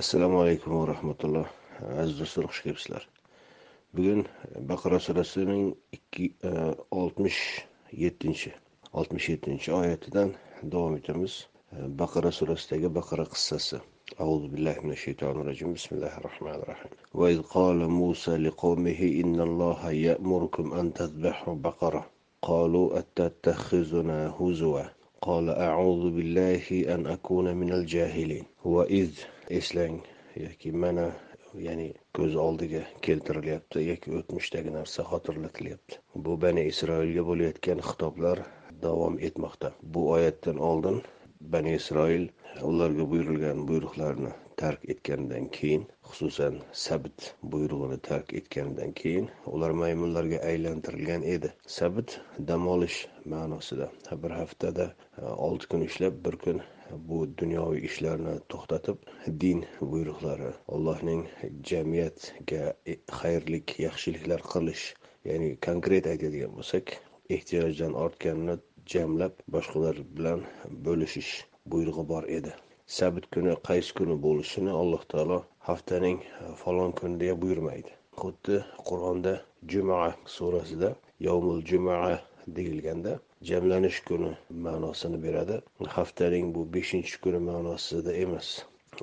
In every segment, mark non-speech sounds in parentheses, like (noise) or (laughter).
assalomu alaykum va rahmatulloh aziz do'stlar xush kelibsizlar bugun baqara surasining ikki e, oltmish yettinchi oltmish yettinchi oyatidan davom etamiz baqara surasidagi baqara qissasi أعوذ بالله من الشيطان الرجيم بسم الله الرحمن الرحيم وإذ قال موسى لقومه إن الله يأمركم أن تذبحوا بقرة قالوا أتتخذنا هزوا قال أعوذ بالله أن أكون من الجاهلين وإذ eslang yoki mana ya'ni ko'z oldiga keltirilyapti yoki o'tmishdagi narsa xotirlatilyapti bu bani isroilga bo'layotgan xitoblar davom etmoqda bu oyatdan oldin bani isroil ularga buyurilgan buyruqlarni tark etganidan keyin xususan sabit buyrug'ini tark etganidan keyin ular maymunlarga aylantirilgan edi. Sabit dam olish ma'nosida bir haftada e, olti kun ishlab bir kun bu dunyoviy ishlarni to'xtatib din buyruqlari allohning jamiyatga e, xayrlik yaxshiliklar qilish ya'ni konkret aytadigan bo'lsak ehtiyojdan ortganini jamlab boshqalar bilan bo'lishish buyrug'i bor edi. Sabit kuni qaysi kuni bo'lishini alloh taolo haftaning e, falon kuni deya buyurmaydi. Xuddi qur'onda juma surasida yovmul juma deyilganda jamlanish kuni ma'nosini beradi. Haftaning bu beshinchi kuni ma'nosida emas.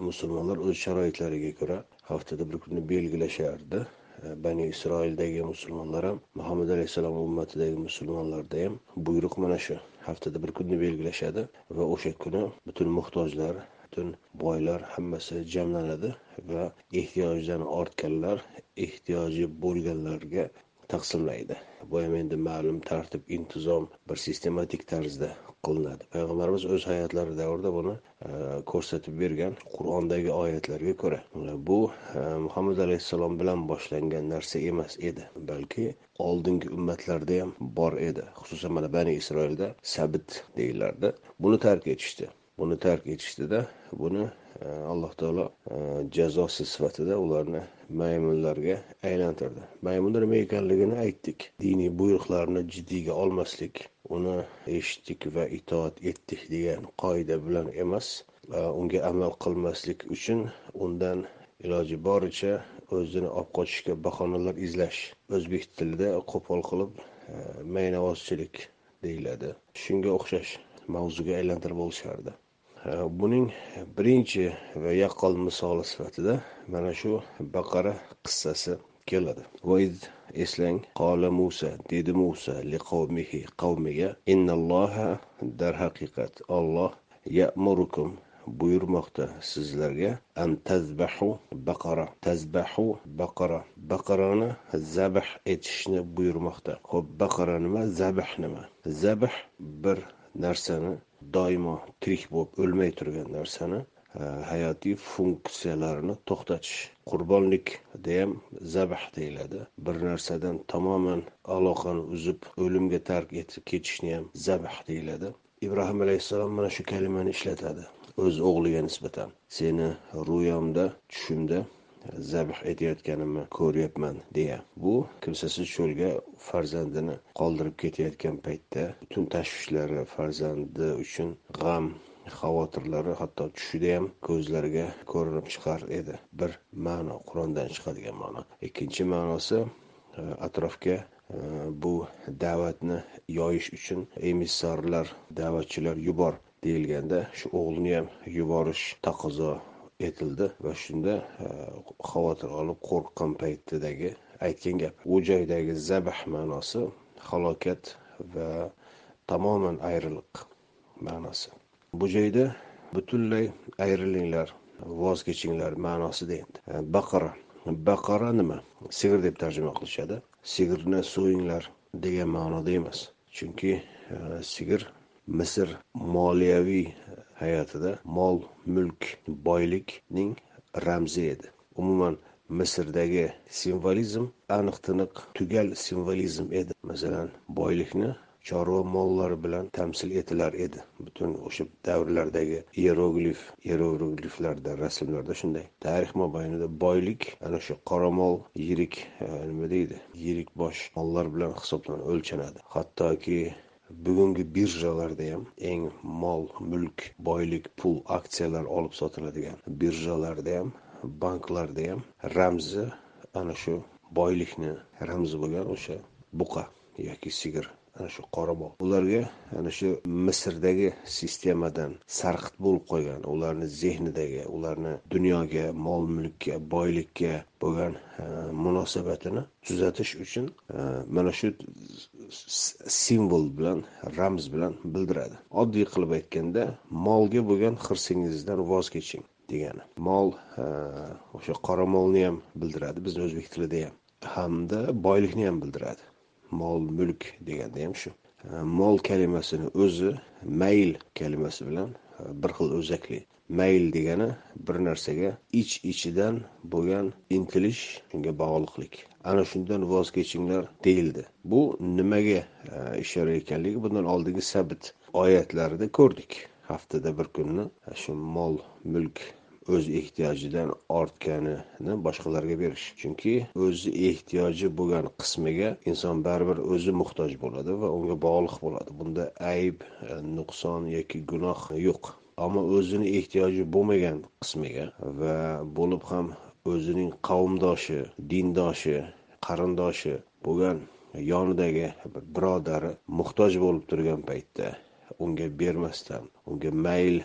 Musulmonlar o'z sharoitlariga ko'ra haftada bir kunni belgilashardi. E, Bani isroildagi musulmonlar ham muhammad alayhissalom ummatidagi musulmonlarda ham buyruq mana shu. Haftada bir kunni belgilashadi va o'sha kuni butun muhtojlar butun boylar hammasi jamlanadi va ehtiyojdan ortganlar ehtiyoji bo'lganlarga taqsimlaydi. Bu ham endi ma'lum tartib intizom bir sistematik tarzda qilinadi. Payg'ambarimiz o'z hayotlari davrida buni e, ko'rsatib bergan qur'ondagi oyatlarga ko'ra. Bu e, muhammad alayhissalom bilan boshlangan narsa emas edi balki oldingi ummatlarda ham bor edi. Xususan mana bani isroilda sabit deyilardi buni tark etishdi. Buni tark etishdida buni e, alloh taolo e, jazosi sifatida ularni maymunlarga aylantirdi. Maymunlar nima ekanligini aytdik. Diniy buyruqlarni jiddiyga olmaslik uni eshitdik va itoat etdik degan qoida bilan emas e, unga amal qilmaslik uchun undan iloji boricha o'zini olib qochishga bahonalar izlash. O'zbek tilida qo'pol qilib maynavozchilik deyiladi. Shunga o'xshash mavzuga aylantirib olishardi Э, buning birinchi va yaqqol misoli sifatida mana shu baqara qissasi keladi. Void eslang qola musa dedi musa liqavmihi qavmiga innalloha darhaqiqat olloh ya'murukum buyurmoqda sizlarga an tazbahu baqara tazbahu baqara baqarani zabh etishni buyurmoqda. Ho'p baqara nima zabh nima? Zabh bir narsani doimo tirik bo'lib o'lmay turgan narsani e, hayotiy funksiyalarini to'xtatish. Qurbonlik ham zabh deyiladi. Bir narsadan tamoman aloqani uzib o'limga tark etib ketishni ham zabh deyiladi. Ibrohim alayhissalom mana shu kalimani ishlatadi. O'z o'g'liga nisbatan. Seni ro'yomda tushimda zabh etayotganimni ko'ryapman deya. Bu kimsasiz cho'lga farzandini qoldirib ketayotgan paytda butun tashvishlari farzandi uchun g'am xavotirlari hatto tushida ham ko'zlariga ko'rinib chiqar edi. Bir ma'no qur'ondan chiqadigan ma'no. Ikkinchi ma'nosi e, atrofga e, bu da'vatni yoyish uchun emissarlar da'vatchilar yubor deyilganda shu o'g'lini ham yuborish taqozo etildi va shunda e, xavotir olib qo'rqqan paytidagi aytgan gap. U joydagi zabh ma'nosi halokat va tamoman ayriliq ma'nosi. Bu joyda butunlay ayrilinglar voz kechinglar ma'nosida endi e, baqara. Baqara nima? Sigir deb tarjima qilishadi. Sigirni so'yinglar degan ma'noda emas. Chunki e, sigir misr moliyaviy hayotida mol mulk boylikning ramzi edi. Umuman misrdagi simvolizm aniq tiniq tugal simvolizm edi. Masalan boylikni chorva mollari bilan tamsil etilar edi. Butun o'sha davrlardagi iyeroglif iyerogliflarda rasmlarda shunday. Tarix mobaynida boylik ana shu qora mol yirik e, nima deydi? Yirik bosh mollar bilan hisoblanib o'lchanadi. Hattoki bugungi birjalarda ham eng mol mulk boylik pul aksiyalar olib sotiladigan birjalarda ham banklarda ham ramzi ana shu boylikni ramzi bo'lgan o'sha buqa yoki sigir ana shu qorabog' ularga ana shu misrdagi sistemadan sarqit bo'lib qolgan ularni zehnidagi ularni dunyoga mol mulkka boylikka bo'lgan e, munosabatini tuzatish uchun e, mana shu simvol bilan ramz bilan bildiradi. Oddiy qilib aytganda molga bo'lgan hirsingizdan voz keching degani. Mol e, qora molni ham bildiradi bizni o'zbek tilida ham. Hamda boylikni ham bildiradi. Mol mulk deganda ham shu. E, mol kalimasini o'zi mayl kalimasi bilan e, bir xil o'zakli. Mayl degani bir narsaga ich ichidan bo'lgan intilish shunga bog'liqlik. Ana shundan voz kechinglar deyildi. Bu nimaga e, ishora ekanligi bundan oldingi sabit oyatlarida ko'rdik. Haftada bir kunni shu mol mulk o'z ehtiyojidan ortganini boshqalarga berish. Chunki o'zi ehtiyoji bo'lgan qismiga inson baribir o'zi muhtoj bo'ladi va unga bog'liq bo'ladi. Bunda ayb e, nuqson yoki gunoh yo'q. Ammo o'zini ehtiyoji bo'lmagan qismiga va bo'lib ham o'zining qavmdoshi dindoshi qarindoshi bo'lgan yonidagi bir birodari muhtoj bo'lib turgan paytda unga bermasdan unga mayl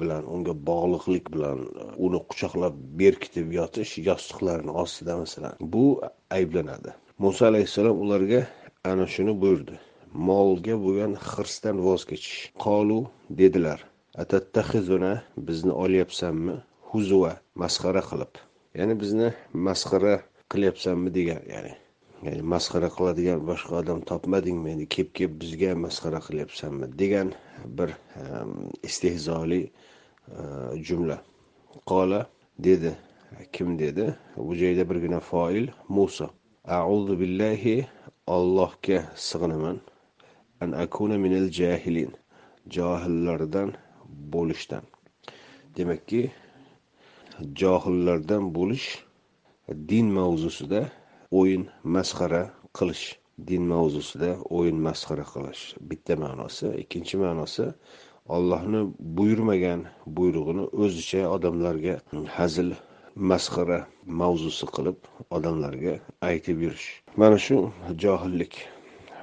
bilan unga bog'liqlik bilan e, uni quchoqlab berkitib yotish yostiqlarni ostida masalan bu ayblanadi. Muso alayhissalom ularga ana shuni buyurdi. Molga bo'lgan hirsdan voz kechish. Qolu dedilar atattahizuna bizni olyapsanmi? Huzva masxara qilib. Ya'ni bizni masxara qilyapsanmi degan ya'ni ya'ni masxara qiladigan boshqa odam topmadingmi? Endi kelib kelib bizga masxara qilyapsanmi? degan bir istehzoli Э, jumla. Qola dedi. Kim dedi? Bu joyda birgina foil muso auzu billahi ollohga sig'inaman an akuna minal jahilin. Johillardan bo'lishdan. Demakki johillardan bo'lish din mavzusida o'yin masxara qilish. Din mavzusida o'yin masxara qilish. Bitta ma'nosi ikkinchi ma'nosi ollohni buyurmagan buyrug'ini o'zicha odamlarga hazil masxara mavzusi qilib odamlarga aytib yurish. Mana shu johillik.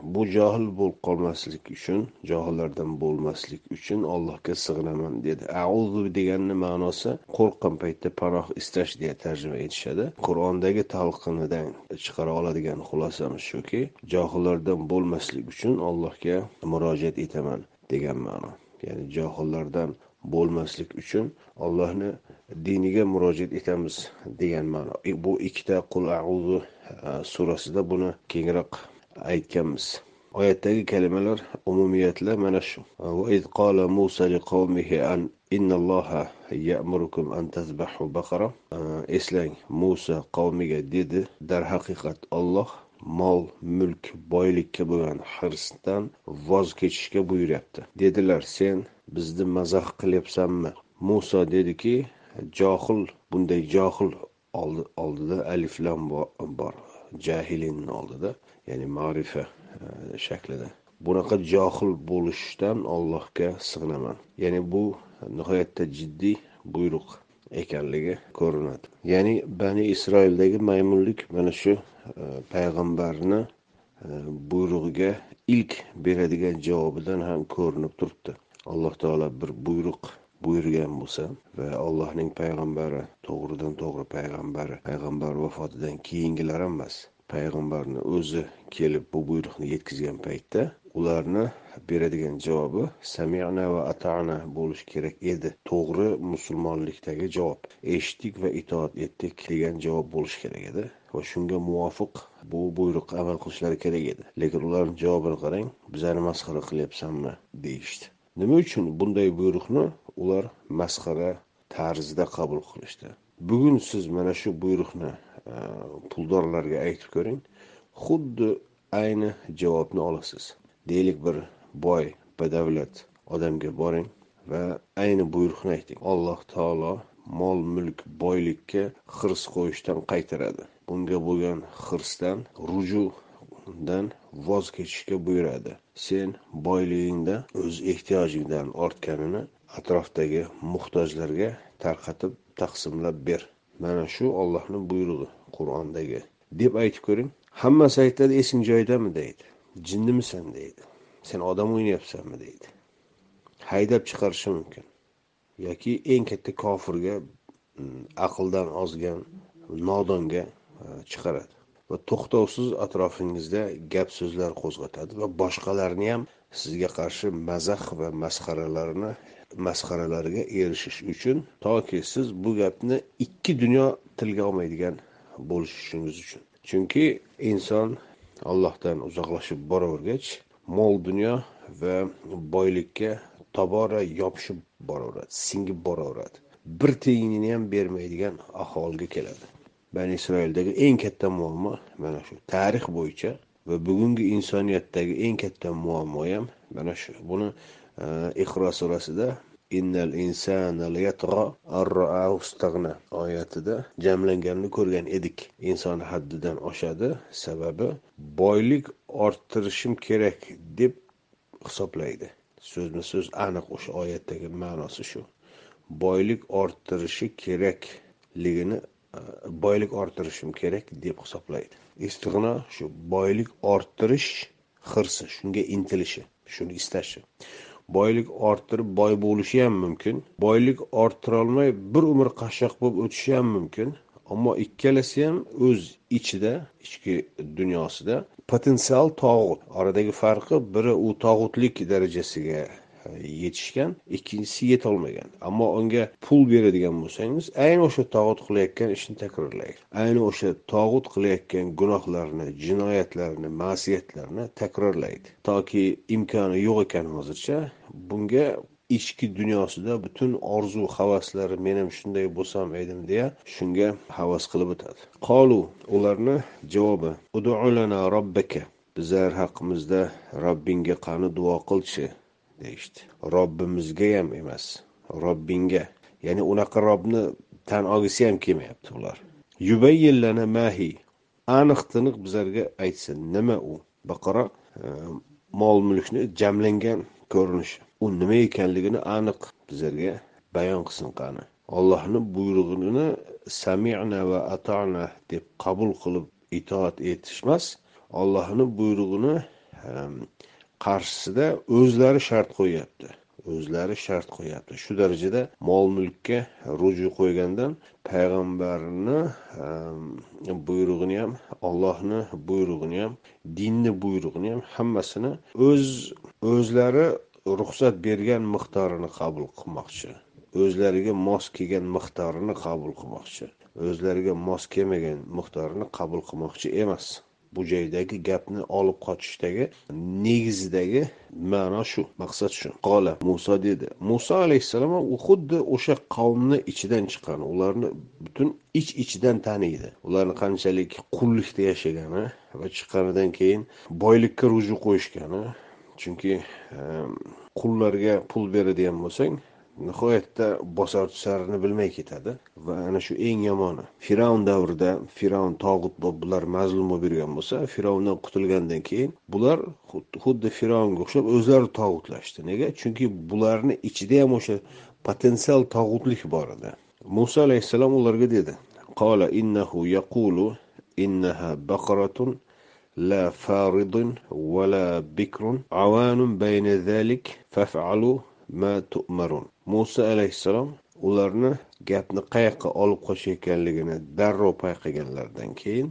Bu johil bo'lib qolmaslik uchun johillardan bo'lmaslik uchun allohga sig'inaman dedi. Auzu deganni ma'nosi qo'rqqan paytda panoh istash deya tarjima etishadi. Qur'ondagi talqinidan chiqara oladigan xulosamiz shuki johillardan bo'lmaslik uchun allohga murojaat etaman degan ma'no. ya'ni johillardan bo'lmaslik uchun allohni diniga murojaat etamiz degan ma'no. E, bu ikkita qul auzu e, surasida buni kengroq aytganmiz. Oyatdagi kalimalar umumiyatla mana shu. E, eslang muso qavmiga dedi darhaqiqat olloh mol mulk boylikka bo'lgan hirsdan voz kechishga buyuryapti. Dedilar sen bizni mazax qilyapsanmi? Muso dediki johil bunday johil oldida alif lam bor jahilinni oldida ya'ni ma'rifa e, shaklida. Bunaqa johil bo'lishdan ollohga sig'inaman. Ya'ni bu nihoyatda jiddiy buyruq. Ekanligi ko'rinadi. Ya'ni bani isroildagi maymunlik mana shu e, payg'ambarni e, buyrug'iga ilk beradigan javobidan ham ko'rinib turibdi. Alloh taolo bir buyruq buyurgan bo'lsa va allohning payg'ambari to'g'ridan to'g'ri payg'ambari payg'ambar vafotidan keyingilar ham emas payg'ambarni o'zi kelib bu buyruqni yetkazgan paytda ularni beradigan javobi samina va atana bo'lishi kerak edi. To'g'ri musulmonlikdagi javob. Eshitdik va itoat etdik degan javob bo'lishi kerak edi. Va shunga muvofiq bu buyruqqa amal qilishlari kerak edi. Lekin ularni javobini qarang bizani masxara qilyapsanmi? deyishdi. Nima uchun bunday buyruqni ular masxara tarzida qabul qilishdi? Bugun siz mana shu buyruqni e, puldorlarga aytib ko'ring xuddi ayni javobni olasiz. Deylik bir boy badavlat odamga boring va ayni buyruqni ayting. Alloh taolo mol mulk boylikka hirs qo'yishdan qaytaradi. Bunga bo'lgan hirsdan rujudan voz kechishga buyuradi. Sen boyligingda o'z ehtiyojingdan ortganini atrofdagi muhtojlarga tarqatib taqsimlab ber. Mana shu ollohni buyrug'i qur'ondagi. Deb aytib ko'ring hammasi aytadi esing joyidami deydi. Jinnimisan deydi. Sen odam o'ynayapsanmi deydi. Haydab chiqarishi mumkin. Yoki eng katta kofirga mm, aqldan ozgan nodonga e, chiqaradi. Va to'xtovsiz atrofingizda gap so'zlar qo'zg'atadi va boshqalarni ham sizga qarshi mazax va masxaralarni masxaralariga erishish uchun toki siz bu gapni ikki dunyo tilga olmaydigan bo'lishishingiz uchun. Chunki inson allohdan uzoqlashib boravergach mol dunyo va boylikka tobora yopishib boraveradi singib boraveradi. Bir tiyinini ham bermaydigan ahvolga keladi. Bani isroildagi eng katta muammo mana shu. Tarix bo'yicha va bugungi insoniyatdagi eng katta muammo ham mana shu. Buni e, surasida oyatida jamlanganini ko'rgan edik. Inson haddidan oshadi. Sababi boylik orttirishim kerak deb hisoblaydi. So'zma so'z aniq o'sha oyatdagi ma'nosi shu. Boylik orttirishi kerakligini e, boylik orttirishim kerak deb hisoblaydi. Istig'no shu boylik orttirish hirsi shunga intilishi shuni istashi. Boylik orttirib boy bo'lishi ham mumkin. Boylik orttirolmay bir umr qashshoq bo'lib o'tishi ham mumkin. Ammo ikkalasi ham o'z ichida ichki dunyosida potensial tog'ut. Oradagi farqi biri u tog'utlik darajasiga yetishgan ikkinchisi yetolmagan. Ammo unga pul beradigan bo'lsangiz ayni o'sha tog'ut qilayotgan ishni takrorlaydi ayni o'sha tog'ut qilayotgan gunohlarni jinoyatlarni ma'siyatlarni takrorlaydi toki imkoni yo'q ekan hozircha. Bunga ichki dunyosida butun orzu havaslari men ham shunday bo'lsam edim deya shunga havas qilib o'tadi. Qolu ularni javobi udulana robbaka bizlar haqimizda robbingga qani duo qilchi. Deyishdi. Robbimizgayam emas robbingga. Ya'ni unaqa robni tan olgisi ham kelmayapti ular. Yubayyillana mahi. Aniq tiniq bizlarga aytsin nima u? Baqara e, mol mulkni jamlangan ko'rinishi. U nima ekanligini aniq bizlarga bayon qilsin qani. Ollohni buyrug'ini samina va atona deb qabul qilib itoat etish emas ollohni buyrug'ini e, qarshisida o'zlari shart qo'yyapti. O'zlari shart qo'yyapti. Shu darajada mol mulkka ruju qo'ygandan payg'ambarni ehm, buyrug'ini ham ollohni buyrug'ini ham dinni buyrug'ini ham hammasini o'z o'zlari ruxsat bergan miqdorini qabul qilmoqchi. O'zlariga mos kelgan miqdorini qabul qilmoqchi. O'zlariga mos kelmagan miqdorini qabul qilmoqchi emas. Bu joydagi gapni olib qochishdagi negizidagi ma'no shu maqsad shu. Qola muso dedi muso alayhissalom u xuddi o'sha qavmni ichidan chiqqan ularni butun ich ichidan taniydi. Ularni qanchalik qullikda yashagani va chiqqanidan keyin boylikka ruju qo'yishgani chunki ehm, qullarga pul beradigan bo'lsang nihoyatda bosar tusarini bilmay ketadi va ana shu eng yomoni fir'avn davrida fir'avn tog'ut bular mazlum bo'lib yurgan bo'lsa fir'avndan qutulgandan keyin bular xuddi fir'avnga o'xshab o'zlari tog'utlashdi nega chunki bularni ichida ham o'sha potensial tog'utlik bor edi muso alayhissalom ularga dedi qola innahu yaqulu innaha baqaratun لا فارض ولا بكر عوان بين ذلك فافعلوا ما تؤمرون muso alayhissalom ularni gapni qayoqqa olib qochayotganligini darrov payqaganlaridan keyin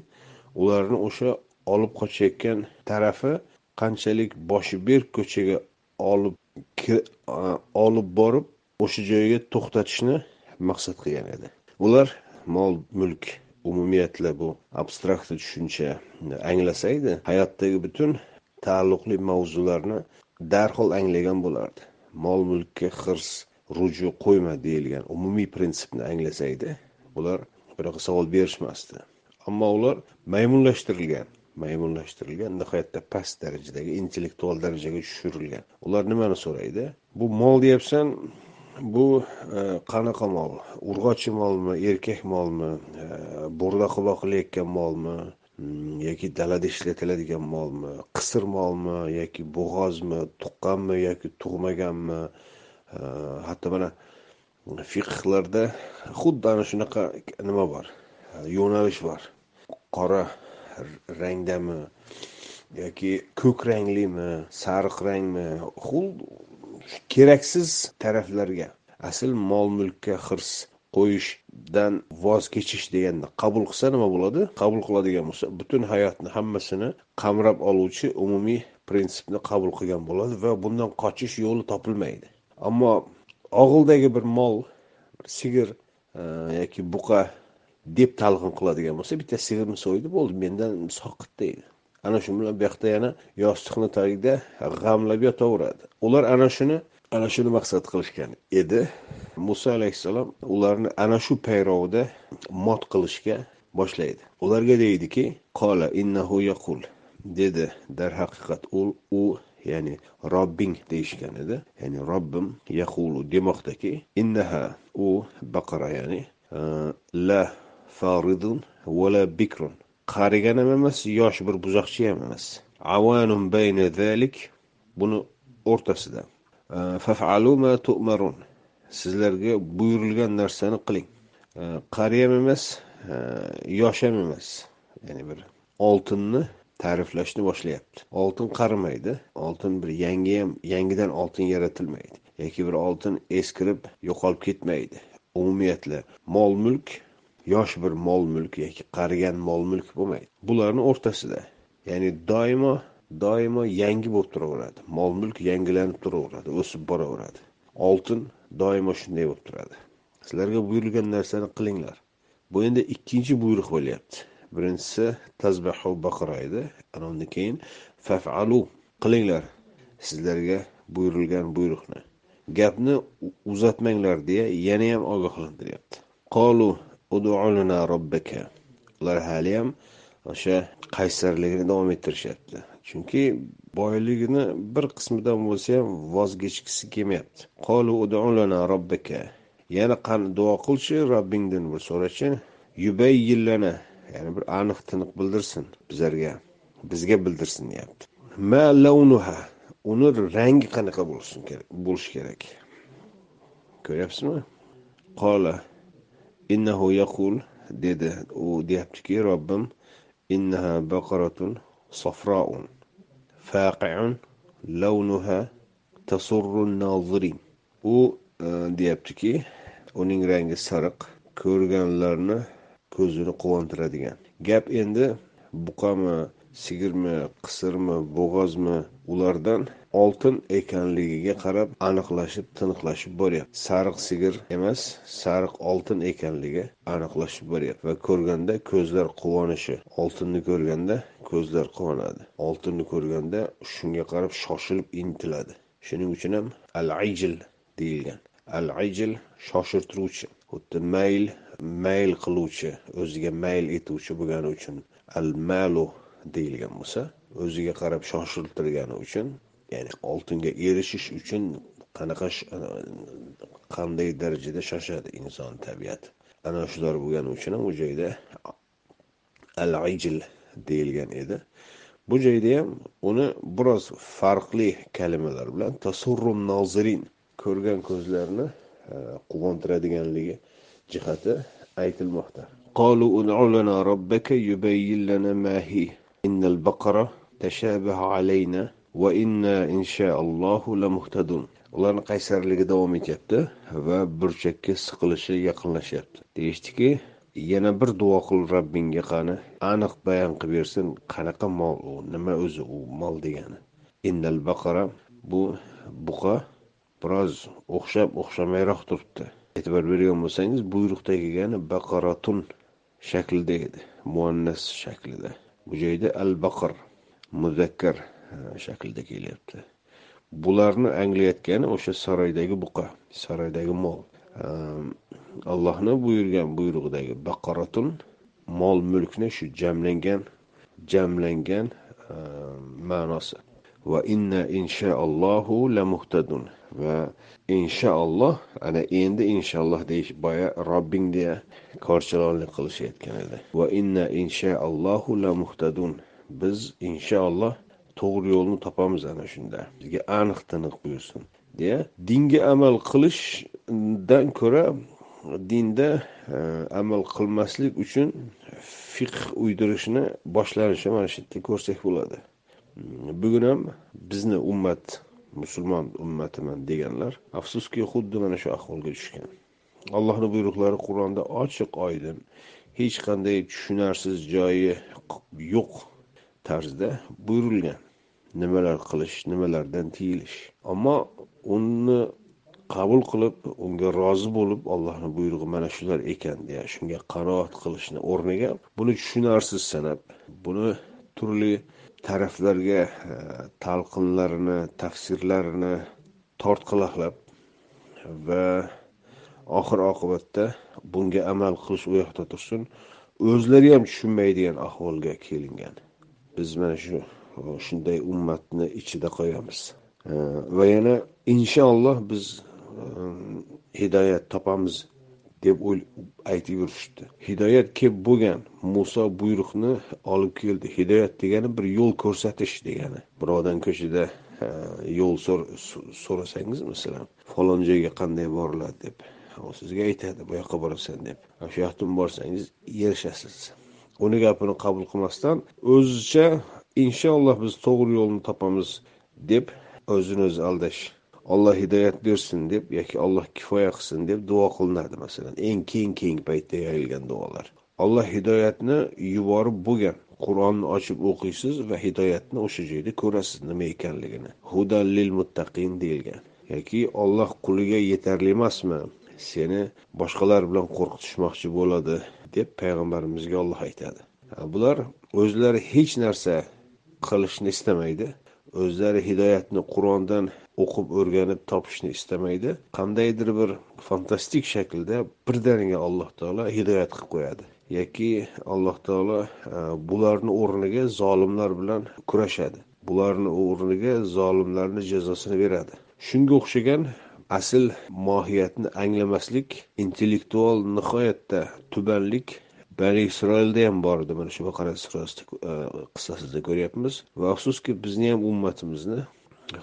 ularni o'sha olib qochayotgan tarafi qanchalik boshi berk ko'chaga olib olib borib o'sha joyga to'xtatishni maqsad qilgan edi. Ular mol mulk umumiyatla bu abstrakt tushuncha anglasaydi hayotdagi butun taalluqli mavzularni darhol anglagan bo'lardi. Mol mulkka hirs ruju qo'yma deyilgan umumiy prinsipni anglasaydi ular bunaqa savol berishmasdi. Ammo ular maymunlashtirilgan maymunlashtirilgan nihoyatda past darajadagi intellektual darajaga tushirilgan. Ular nimani so'raydi? Bu mol deyapsan bu e, qanaqa mol? Urg'ochi molmi erkak molmi e, burda qilayotgan molmi? Yoki dalada ishlatiladigan molmi qisir molmi yoki bo'g'ozmi tuqqanmi yoki tug'maganmi hatto mana fiqhlarda xuddi ana shunaqa nima bor yo'nalish bor qora rangdami yoki ko'k ranglimi sariq rangmi keraksiz taraflarga asl mol mulkka hirs qo'yishdan voz kechish deganni qabul qilsa nima bo'ladi? Qabul qiladigan bo'lsa butun hayotni hammasini qamrab oluvchi umumiy prinsipni qabul qilgan bo'ladi va bundan qochish yo'li topilmaydi. Ammo og'ildagi bir mol sigir e, yoki buqa deb talqin qiladigan bo'lsa bitta sigirni so'ydi bo'ldi. Mendan soqit deydi. Ana shu bilan bu yoqda yana yostiqni tagida g'amlab yotaveradi. Ular ana shuni ana shuni maqsad qilishgan edi. Muso alayhissalom ularni ana shu payrovda mot qilishga boshlaydi. Ularga deydiki qola innahu yaqul dedi darhaqiqat u u ya'ni robbing deyishgan edi. Ya'ni robbim yaqulu demoqdaki innaha u baqara ya'ni la faridun vala bikrun qarigan ham emas yosh bir buzoqcha ham emas. Avanun bayna zalik buni o'rtasida. Fafalu ma tu'marun sizlarga buyurilgan narsani qiling. Qari ham emas yosh ham emas. Ya'ni bir oltinni ta'riflashni boshlayapti. Oltin qarimaydi oltin bir yangi ham yangidan oltin yaratilmaydi. Yoki bir oltin eskirib yo'qolib ketmaydi. Umumiyatla mol mulk yosh bir mol mulk yoki qarigan mol mulk bo'lmaydi. Bularni o'rtasida ya'ni doimo doimo yangi bo'lib turaveradi. Mol mulk yangilanib turaveradi o'sib boraveradi. Oltin doimo shunday bo'lib turadi. Sizlarga buyurilgan narsani qilinglar. Bu endi ikkinchi buyruq bo'lyapti. Birinchisi tazbahu baqara edi. Ana undan keyin fafalu qilinglar sizlarga buyurilgan buyruqni. Gapni uzatmanglar deya yana ham ogohlantiryapti qolu robbaka ular haliyam o'sha qaysarligini davom ettirishyapti. Chunki boyligini bir qismidan bo'lsa ham voz kechgisi kelmayapti. Qolu yana qani duo qilchi robbingdan bir so'rachi. Yubayyillana ya'ni bir aniq tiniq bildirsin bizlarga. Bizga bildirsin deyapti. Ma launuha. Uni rangi qanaqa bo'lsin bo'lishi kerak? Ko'ryapsizmi? Qola. Innahu yaqul dedi u deyaptiki robbim innaha baqaratun safraun. Faqiun launuha tasurru nozirin u e, deyaptiki uning rangi sariq ko'rganlarni ko'zini quvontiradigan. Gap endi buqami sigirmi qisirmi bo'g'ozmi ulardan oltin ekanligiga qarab aniqlashib tiniqlashib boryapti. Sariq sigir emas sariq oltin ekanligi aniqlashib boryapti va ko'rganda ko'zlar quvonishi. Oltinni ko'rganda ko'zlar quvonadi. Oltinni ko'rganda shunga qarab shoshilib intiladi. Shuning uchun ham al ajil deyilgan. Al ajil shoshirtiruvchi xuddi mayl mayl qiluvchi o'ziga mayl etuvchi bo'lgani uchun al malu deyilgan bo'lsa o'ziga qarab shoshiltirgani uchun ya'ni oltinga erishish uchun qanaqa qanday darajada shoshadi inson tabiati ana shular bo'lgani uchun ham u joyda al ajil deyilgan edi bu joyda ham uni biroz farqli kalimalar bilan tasurrum nozirin ko'rgan ko'zlarni e, quvontiradiganligi jihati aytilmoqda قالوا ادع لنا ربك يبين لنا ما هي إن البقرة تشابه علينا va inna inshaallohu la muhtadun ularni qaysarligi davom etyapti va burchakka siqilishi yaqinlashyapti. Deyishdiki yana bir duo qil robbingga qani. Aniq bayon qilib bersin qanaqa mol u nima o'zi u mol degani. Innal baqara bu buqa biroz o'xshab o'xshamayroq turibdi. E'tibor bergan bo'lsangiz buyruqda kelgani baqaratun shaklida edi muannas shaklida. Bu joyda al baqir muzakkar. Shaklida kelyapti. Bularni anglayotgani o'sha saroydagi buqa saroydagi mol. Allohni buyurgan buyrug'idagi baqaratun mol mulkni shu jamlangan jamlangan ma'nosi. Va inna inshaallohu la muhtadun va inshaalloh ana endi inshaalloh deyish boya robbing deya korchalonlik qilishayotgan edi. Va inna inshaallohu la muhtadun biz inshaalloh to'g'ri yo'lni topamiz ana shunda. Bizga aniq tiniq buyursin. Deya dinga amal qilishdan ko'ra dinda e, amal qilmaslik uchun fiqh uydirishni boshlanishi mana shu yerda ko'rsak bo'ladi. Bugun ham bizni ummat musulmon ummatiman deganlar afsuski xuddi mana shu ahvolga tushgan. Allohni buyruqlari qur'onda ochiq oydin. Hech qanday tushunarsiz joyi yo'q tarzda buyurilgan. Nimalar qilish nimalardan tiyilish. Ammo uni qabul qilib unga rozi bo'lib allohni buyrug'i mana shular ekan deya shunga qanoat qilishni o'rniga buni tushunarsiz sanab buni turli taraflarga e, talqinlarini tafsirlarini tortqilaqlab va oxir oqibatda bunga amal qilish u yoqda tursin o'zlari ham tushunmaydigan ahvolga kelingan. Biz mana shu shunday ummatni ichida qo'yamiz. Va yana inshaalloh biz e, hidoyat topamiz deb aytib yurishdi hidoyat kelib bo'lgan muso buyruqni olib keldi. Hidoyat degani bir yo'l ko'rsatish degani. Birovdan ko'chada e, yo'l so'rasangiz masalan falon joyga qanday boriladi deb. U sizga aytadi bu yoqqa borasan deb. Shu yoqdan borsangiz erishasiz. Uni gapini qabul qilmasdan o'zicha inshaalloh biz to'g'ri yo'lni topamiz deb o'zini o'zi aldash alloh hidoyat bersin deb yoki alloh kifoya qilsin deb duo qilinadi masalan eng keng keng paytda yayilgan duolar alloh hidoyatni yuborib bo'lgan qur'onni ochib o'qiysiz va hidoyatni o'sha joyda ko'rasiz nima ekanligini hudallil muttaqin deyilgan. Yoki olloh quliga yetarli emasmi seni boshqalar bilan qo'rqitishmoqchi bo'ladi deb payg'ambarimizga olloh aytadi. Bular o'zlari hech narsa qilishni istamaydi. O'zlari hidoyatni qur'ondan o'qib o'rganib topishni istamaydi. Qandaydir bir fantastik shaklda birdaniga alloh taolo hidoyat qilib qo'yadi. Yoki alloh taolo e, bularni o'rniga zolimlar bilan kurashadi. Bularni o'rniga zolimlarni jazosini beradi. Shunga o'xshagan asl mohiyatni anglamaslik intellektual nihoyatda tubanlik bani isroilda ham bor edi mana shu baqara surasida e, qissasida ko'ryapmiz va afsuski bizni ham ummatimizni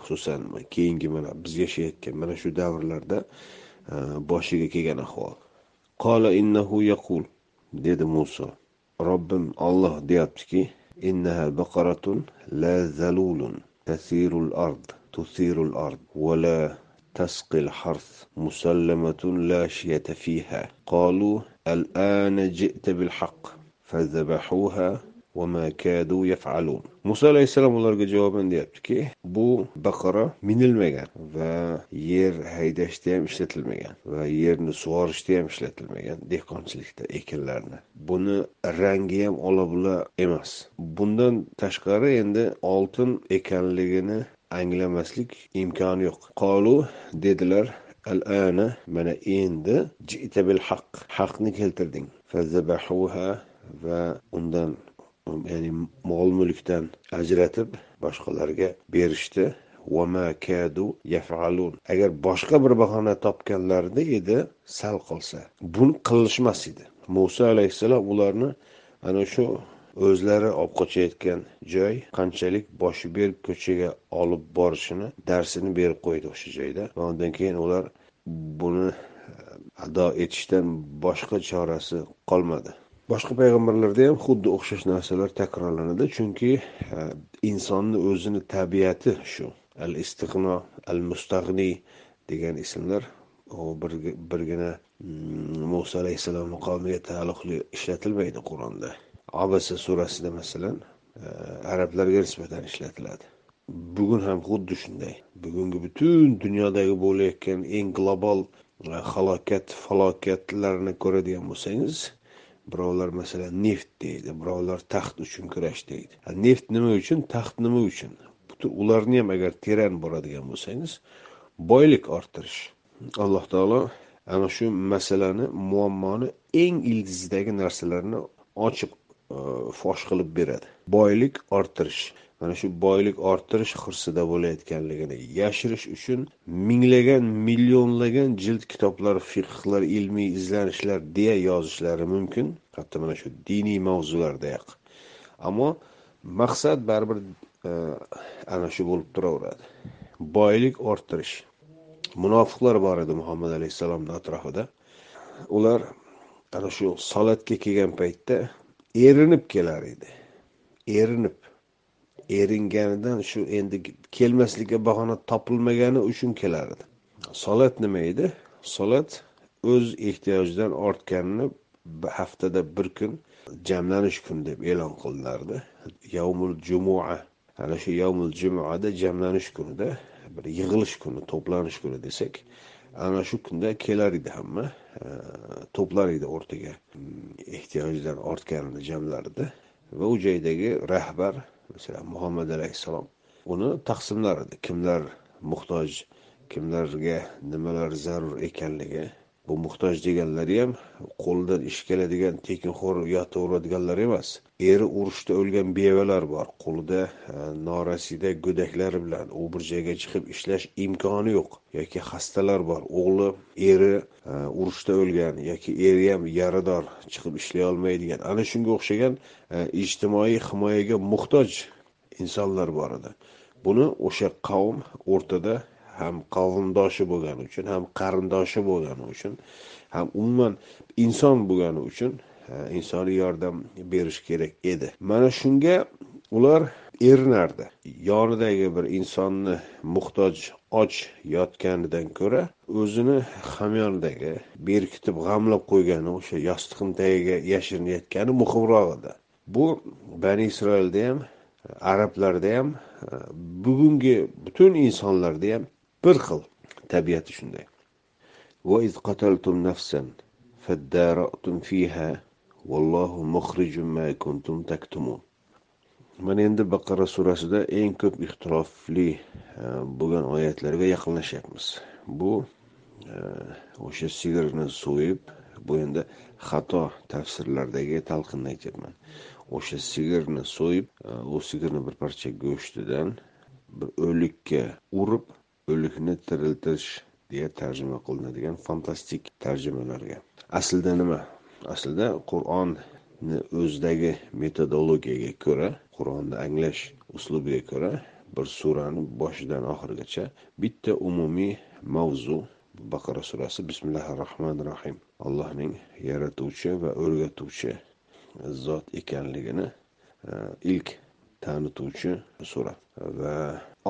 xususan keyingi mana biz yashayotgan mana shu davrlarda e, boshiga kelgan ahvol qola innahu yaqul dedi muso robbim olloh deyaptiki innaha baqaratun la zalulun tasirul ard tusirul ard va la تسقي الحرث مسلمة لا شية فيها قالوا الآن جئت بالحق فذبحوها وما كادوا يفعلون muso alayhissalom ularga javoban deyaptiki bu baqara minilmagan va yer haydashda ham ishlatilmagan va yerni sug'orishda ham ishlatilmagan dehqonchilikda ekinlarni buni rangi ham ola bula emas bundan tashqari endi oltin ekanligini anglamaslik imkoni yo'q qolu dedilar al ana mana endi jita bil haq. Haqni keltirding. Fazabahuha va undan ya'ni mol mulkdan ajratib boshqalarga berishdi. Agar boshqa bir bahona topganlarida edi sal qilsa. Buni qilishmas edi. Muso alayhissalom ularni ana shu o'zlari olib qochayotgan joy qanchalik boshi berk ko'chaga olib borishini darsini berib qo'ydi o'sha joyda. Va undan keyin ular buni e, ado etishdan boshqa chorasi qolmadi. Boshqa payg'ambarlarda ham xuddi o'xshash narsalar takrorlanadi chunki e, insonni o'zini tabiati shu. Al istig'no al mustag'niy degan ismlar u birgina mm, muso alayhissalom maqomiga taalluqli ishlatilmaydi qur'onda. Abs surasida masalan e, arablarga nisbatan ishlatiladi. Bugun ham xuddi shunday. Bugungi butun dunyodagi bo'layotgan eng global e, halokat falokatlarni ko'radigan bo'lsangiz birovlar masalan neft deydi birovlar taxt uchun kurash deydi. Neft nima uchun? Taxt nima uchun? Ularni ham agar teran boradigan bo'lsangiz boylik orttirish. Alloh taolo ana shu masalani muammoni eng ildizidagi narsalarni ochiq Э, fosh qilib beradi. Boylik orttirish. Mana shu boylik orttirish hirsida bo'layotganligini yashirish uchun minglagan millionlagan jild kitoblar fiqhlar ilmiy izlanishlar deya yozishlari mumkin. Hatto mana shu diniy mavzulardayoq ammo maqsad baribir e, ana shu bo'lib turaveradi. Boylik orttirish. Munofiqlar bor edi muhammad alayhissalomni atrofida. Ular ana shu solatga kelgan paytda erinib kelar edi. Erinib. Eringanidan shu endi kelmaslikka bahona topilmagani uchun kelardi solat nima edi? Solat o'z ehtiyojidan ortganini haftada bir kun jamlanish kuni deb e'lon qilinardi. Yavmul jumua. Ana shu yavmul jumuada jamlanish kunida bir yig'ilish kuni to'planish kuni desak ana shu kunda kelar edi hamma. E, to'plar edi o'rtaga. Ehtiyojlar ortganini jamlardi. Va u joydagi rahbar masalan muhammad alayhissalom uni taqsimlar edi. Kimlar muhtoj kimlarga nimalar zarur ekanligi bu muhtoj deganlari ham qo'lidan ish keladigan tekinxo'r yotaveradiganlar emas. Eri urushda o'lgan bevalar bor. Qo'lida e, norasida go'daklari bilan u bir joyga chiqib ishlash imkoni yo'q. Yoki xastalar bor. O'g'li eri e, urushda o'lgan yoki eri ham yarador chiqib ishlay olmaydigan. Ana shunga o'xshagan e, ijtimoiy himoyaga muhtoj insonlar bor edi. Buni o'sha qavm o'rtada ham qavmdoshi bo'lgani uchun ham qarindoshi bo'lgani uchun ham umuman inson bo'lgani uchun insoniy yordam berish kerak edi. Mana shunga ular erinardi. Yonidagi bir insonni muhtoj och yotganidan ko'ra o'zini hamyonidagi berkitib g'amlab qo'ygani o'sha yostiqni tagiga yashirinayotgani muhimroq edi bu bani isroilda ham arablarda ham bugungi butun insonlarda ham bir xil tabiati shunday وإذ قتلتم نفسا فادارأتم فيها والله مخرج ما كنتم تكتمون mana endi baqara surasida eng ko'p ixtilofli e, bo'lgan oyatlarga yaqinlashyapmiz bu e, o'sha sigirni so'yib bu endi xato tafsirlardagi talqinni aytyapman o'sha sigirni so'yib e, u sigirni bir parcha go'shtidan bir o'likka urib o'likni tiriltirish deya tarjima qilinadigan fantastik tarjimalarga. Aslida nima? Aslida qur'onni o'zidagi metodologiyaga ko'ra qur'onni anglash uslubiga ko'ra bir surani boshidan oxirigacha bitta umumiy mavzu baqara surasi bismillahi rohmanir rohim allohning yaratuvchi va o'rgatuvchi zot ekanligini e, ilk tanituvchi sura va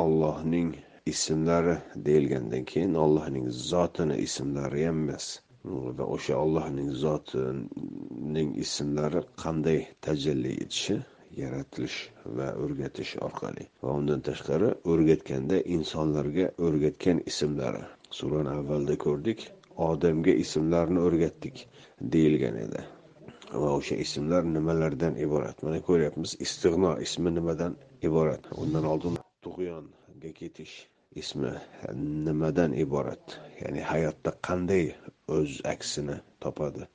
allohning ismlari deyilgandan keyin allohning zotini ismlari ham emas. Va o'sha allohning zotining ismlari qanday tajalli etishi yaratilish va o'rgatish orqali. Va undan tashqari o'rgatganda insonlarga o'rgatgan ismlari. Surani avvalda ko'rdik odamga ismlarni o'rgatdik deyilgan edi. Va o'sha ismlar nimalardan iborat? Mana ko'ryapmiz istig'no ismi nimadan iborat? Undan oldin tug'yonga ketish ismi nimadan iborat? Ya'ni hayotda qanday o'z aksini topadi?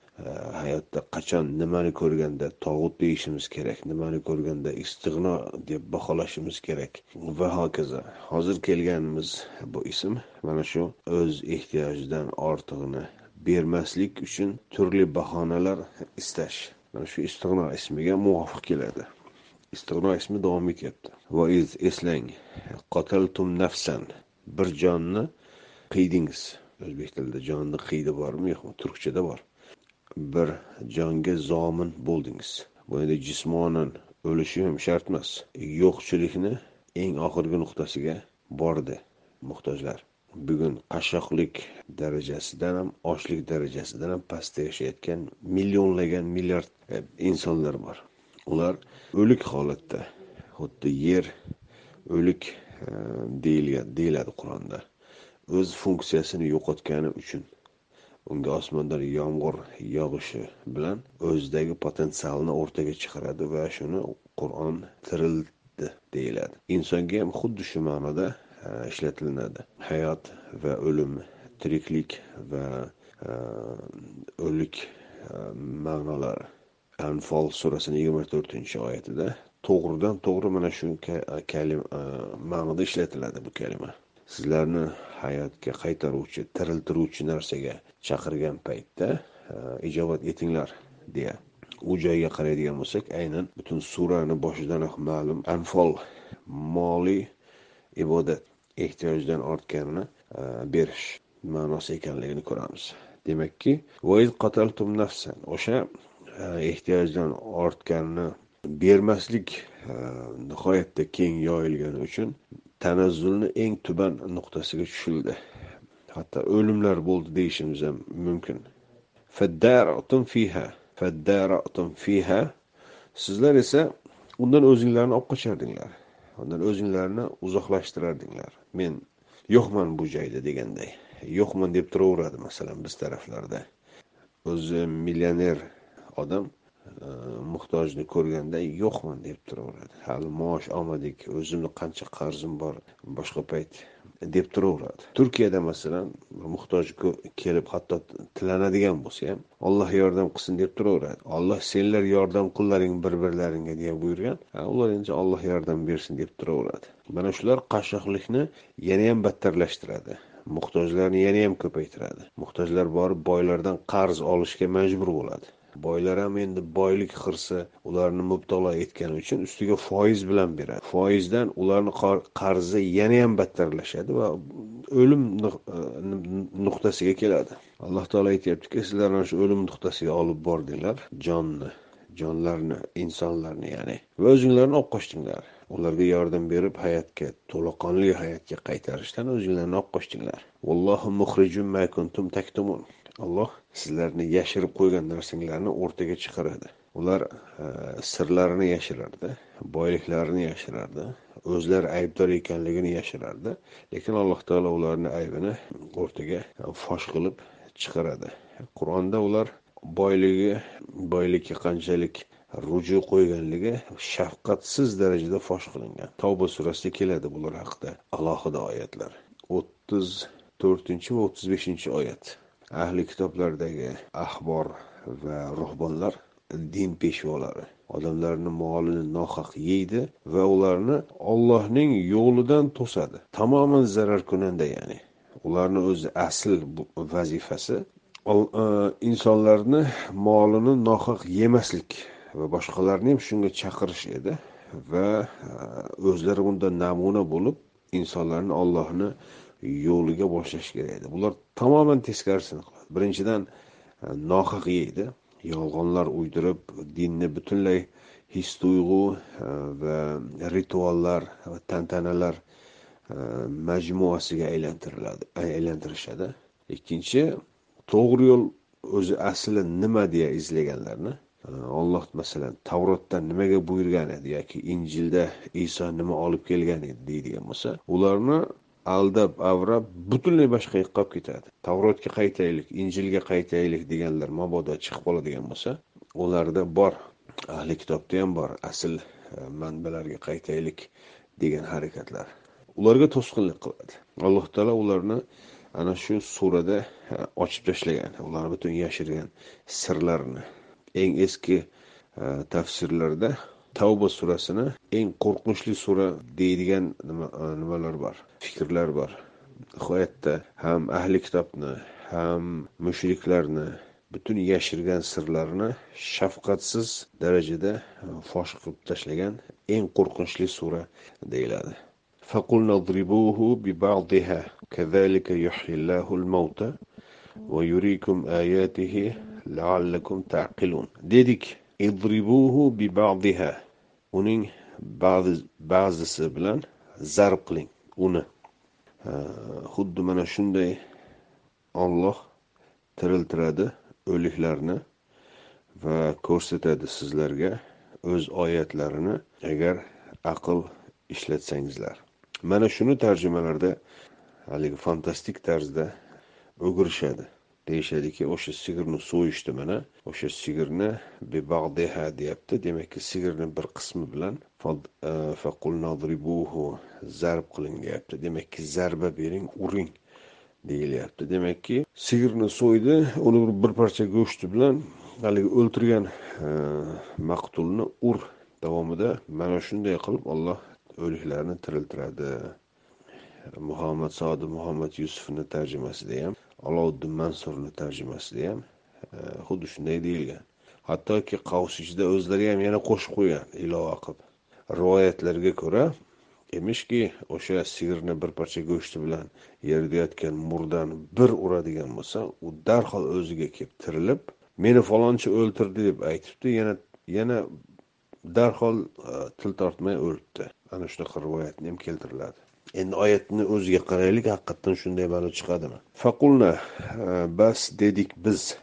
Hayotda qachon nimani ko'rganda tog'ut deyishimiz kerak nimani ko'rganda istig'no deb baholashimiz kerak? Va hokazo hozir kelganimiz bu ism mana shu o'z ehtiyojidan ortig'ini bermaslik uchun turli bahonalar istash. Mana shu istig'no ismiga muvofiq keladi. Istig'no ismi davom etyapti. Voiz eslang. Qotaltum nafsan. Bir jonni qiydingiz. O'zbek tilida jonni qiydi bormi yo'qmi? Turkchada bor. Bir jonga zomin bo'ldingiz. Bu endi jismonan o'lishi ham shart emas. Yo'qchilikni eng oxirgi nuqtasiga bordi muhtojlar. Bugun qashshoqlik darajasidan ham ochlik darajasidan ham pastda yashayotgan millionlagan milliard eh, insonlar bor. Ular o'lik holatda xuddi yer o'lik e, deyilgan deyiladi qur'onda. O'z funksiyasini yo'qotgani uchun unga osmondan yomg'ir yog'ishi bilan o'zidagi potensialni o'rtaga chiqaradi va shuni qur'on tirildi deyiladi. Insonga ham xuddi shu ma'noda e, ishlatilinadi hayot va o'lim tiriklik va e, o'lik ma'nolari. Anfol surasini yigirma to'rtinchi oyatida to'g'ridan to'g'ri mana shu kalima e, ma'noda ishlatiladi bu kalima. Sizlarni hayotga qaytaruvchi tiriltiruvchi narsaga chaqirgan paytda e, ijobat etinglar deya u joyga qaraydigan bo'lsak aynan butun surani boshidanoq ma'lum anfol moliy ibodat ehtiyojdan ortganini e, berish ma'nosi ekanligini ko'ramiz. Demakki o'sha ehtiyojdan ortganini bermaslik nihoyatda keng yoyilgani uchun tanazzulni eng tuban nuqtasiga tushildi hatto o'limlar bo'ldi deyishimiz ham mumkin. Sizlar esa undan o'zinglarni olib qochardinglar. Undan o'zinglarni uzoqlashtirardinglar. Men yo'qman bu joyda deganday. Yo'qman deb turaveradi masalan biz taraflarda. O'zi millioner odam e, muhtojni ko'rganda yo'qman deb turaveradi. Hali maosh olmadik o'zimni qancha qarzim bor boshqa payt deb turaveradi. Turkiyada masalan muhtoj kelib hatto tilanadigan bo'lsa ham olloh yordam qilsin deb turaveradi. Olloh senlar yordam qillaring bir birlaringga deya buyurgan ular endi olloh yordam bersin deb turaveradi. Mana shular qashshoqlikni yanayam battarlashtiradi. Muhtojlarni yanayam ko'paytiradi. Muhtojlar borib boylardan qarz olishga majbur bo'ladi. Boylar ham endi boylik hirsi ularni mubtalo etgani uchun ustiga foiz bilan beradi. Foizdan ularni qarzi yanayam battarlashadi va o'lim e, nuqtasiga keladi. Alloh taolo aytyaptiki sizlar mana shu o'lim nuqtasiga olib bordinglar. Jonni jonlarni insonlarni ya'ni va o'zinglarni olib qochdinglar ularga yordam berib hayotga to'laqonli hayotga qaytarishdan o'zinglarni olib qochdinglar vallohu muhrijum ma kuntum taktumun. Alloh sizlarni yashirib qo'ygan narsanglarni o'rtaga chiqaradi. Ular e, sirlarini yashirardi boyliklarini yashirardi o'zlari aybdor ekanligini yashirardi. Lekin alloh taolo ularni aybini o'rtaga fosh qilib chiqaradi. Qur'onda ular boyligi boylikka qanchalik ruju qo'yganligi shafqatsiz darajada fosh qilingan. Tavba surasida keladi bular haqida alohida oyatlar. O'ttiz to'rtinchi va o'ttiz beshinchi oyat. Ahli kitoblardagi ahbor va ruhbonlar din peshvolari. Odamlarni molini nohaq yeydi va ularni ollohning yo'lidan to'sadi. Tamoman zarar kunanda ya'ni. Ularni o'zi asl vazifasi e, insonlarni molini nohaq yemaslik va boshqalarni ham shunga chaqirish edi va e, o'zlari bundan namuna bo'lib insonlarni ollohni yo'liga boshlash kerak edi. Bular tamoman teskarisini qiladi. Birinchidan e, nohaq yeydi. Yolg'onlar uydirib dinni butunlay his tuyg'u e, va rituallar va tantanalar e, majmuasiga aylantiriladi aylantirishadi. Ikkinchi to'g'ri yo'l o'zi asli nima deya izlaganlarni olloh masalan tavrotda nimaga buyurgan edi yoki injilda iso nima olib kelgan edi deydigan bo'lsa ularni aldab avrab butunlay boshqa yoqqa olib ketadi. Tavrotga qaytaylik injilga qaytaylik deganlar mabodo chiqib qoladigan bo'lsa ularda bor ahli kitobda ham bor asl e, manbalarga qaytaylik degan harakatlar. Ularga to'sqinlik qiladi. Alloh taolo ularni ana shu surada e, ochib tashlagan ularni butun yashirgan sirlarini. Eng eski e, tafsirlarda tavba surasini eng qo'rqinchli sura deydigan nimalar bor fikrlar bor nihoyatda ham ahli kitobni ham mushriklarni butun yashirgan sirlarini shafqatsiz darajada fosh qilib tashlagan eng qo'rqinchli sura deyiladi فقلنا اضربوه ببعضها كذلك يحيي الله الموتى ويريكم آياته لعلكم تعقلون dedik idribuhu bi ba'diha. Uning ba'zi ba'zisi bilan zarb qiling uni. Xuddi mana shunday olloh tiriltiradi o'liklarni va ko'rsatadi sizlarga o'z oyatlarini agar aql ishlatsangizlar. Mana shuni tarjimalarda haligi fantastik tarzda o'girishadi. Deyishadiki o'sha sigirni so'yishdi mana o'sha sigirni bibag'deha deyapti demakki sigirni bir qismi bilan e, zarb qiling deyapti demakki zarba bering uring deyilyapti demakki sigirni so'ydi uni bir parcha go'shti bilan haligi o'ltirgan e, maqtulni ur davomida mana shunday qilib olloh o'liklarni tiriltiradi muhammad sodi muhammad yusufni tarjimasida ham olovuddin mansurni tarjimasida ham e, xuddi shunday deyilgan. Hattoki qavs ichida o'zlari ham yana qo'shib qo'ygan ilova qilib. Rivoyatlarga ko'ra emishki o'sha sigirni bir parcha go'shti bilan yerda yotgan murdani bir uradigan bo'lsa u darhol o'ziga kelib tirilib meni falonchi o'ldirdi deb aytibdi yana yana darhol e, til tortmay o'libdi. Ana shunaqa rivoyatni ham keltiriladi. Endi oyatni o'ziga qaraylik haqiqatdan shunday ma'no chiqadimi? Faqulna e, bas dedik biz.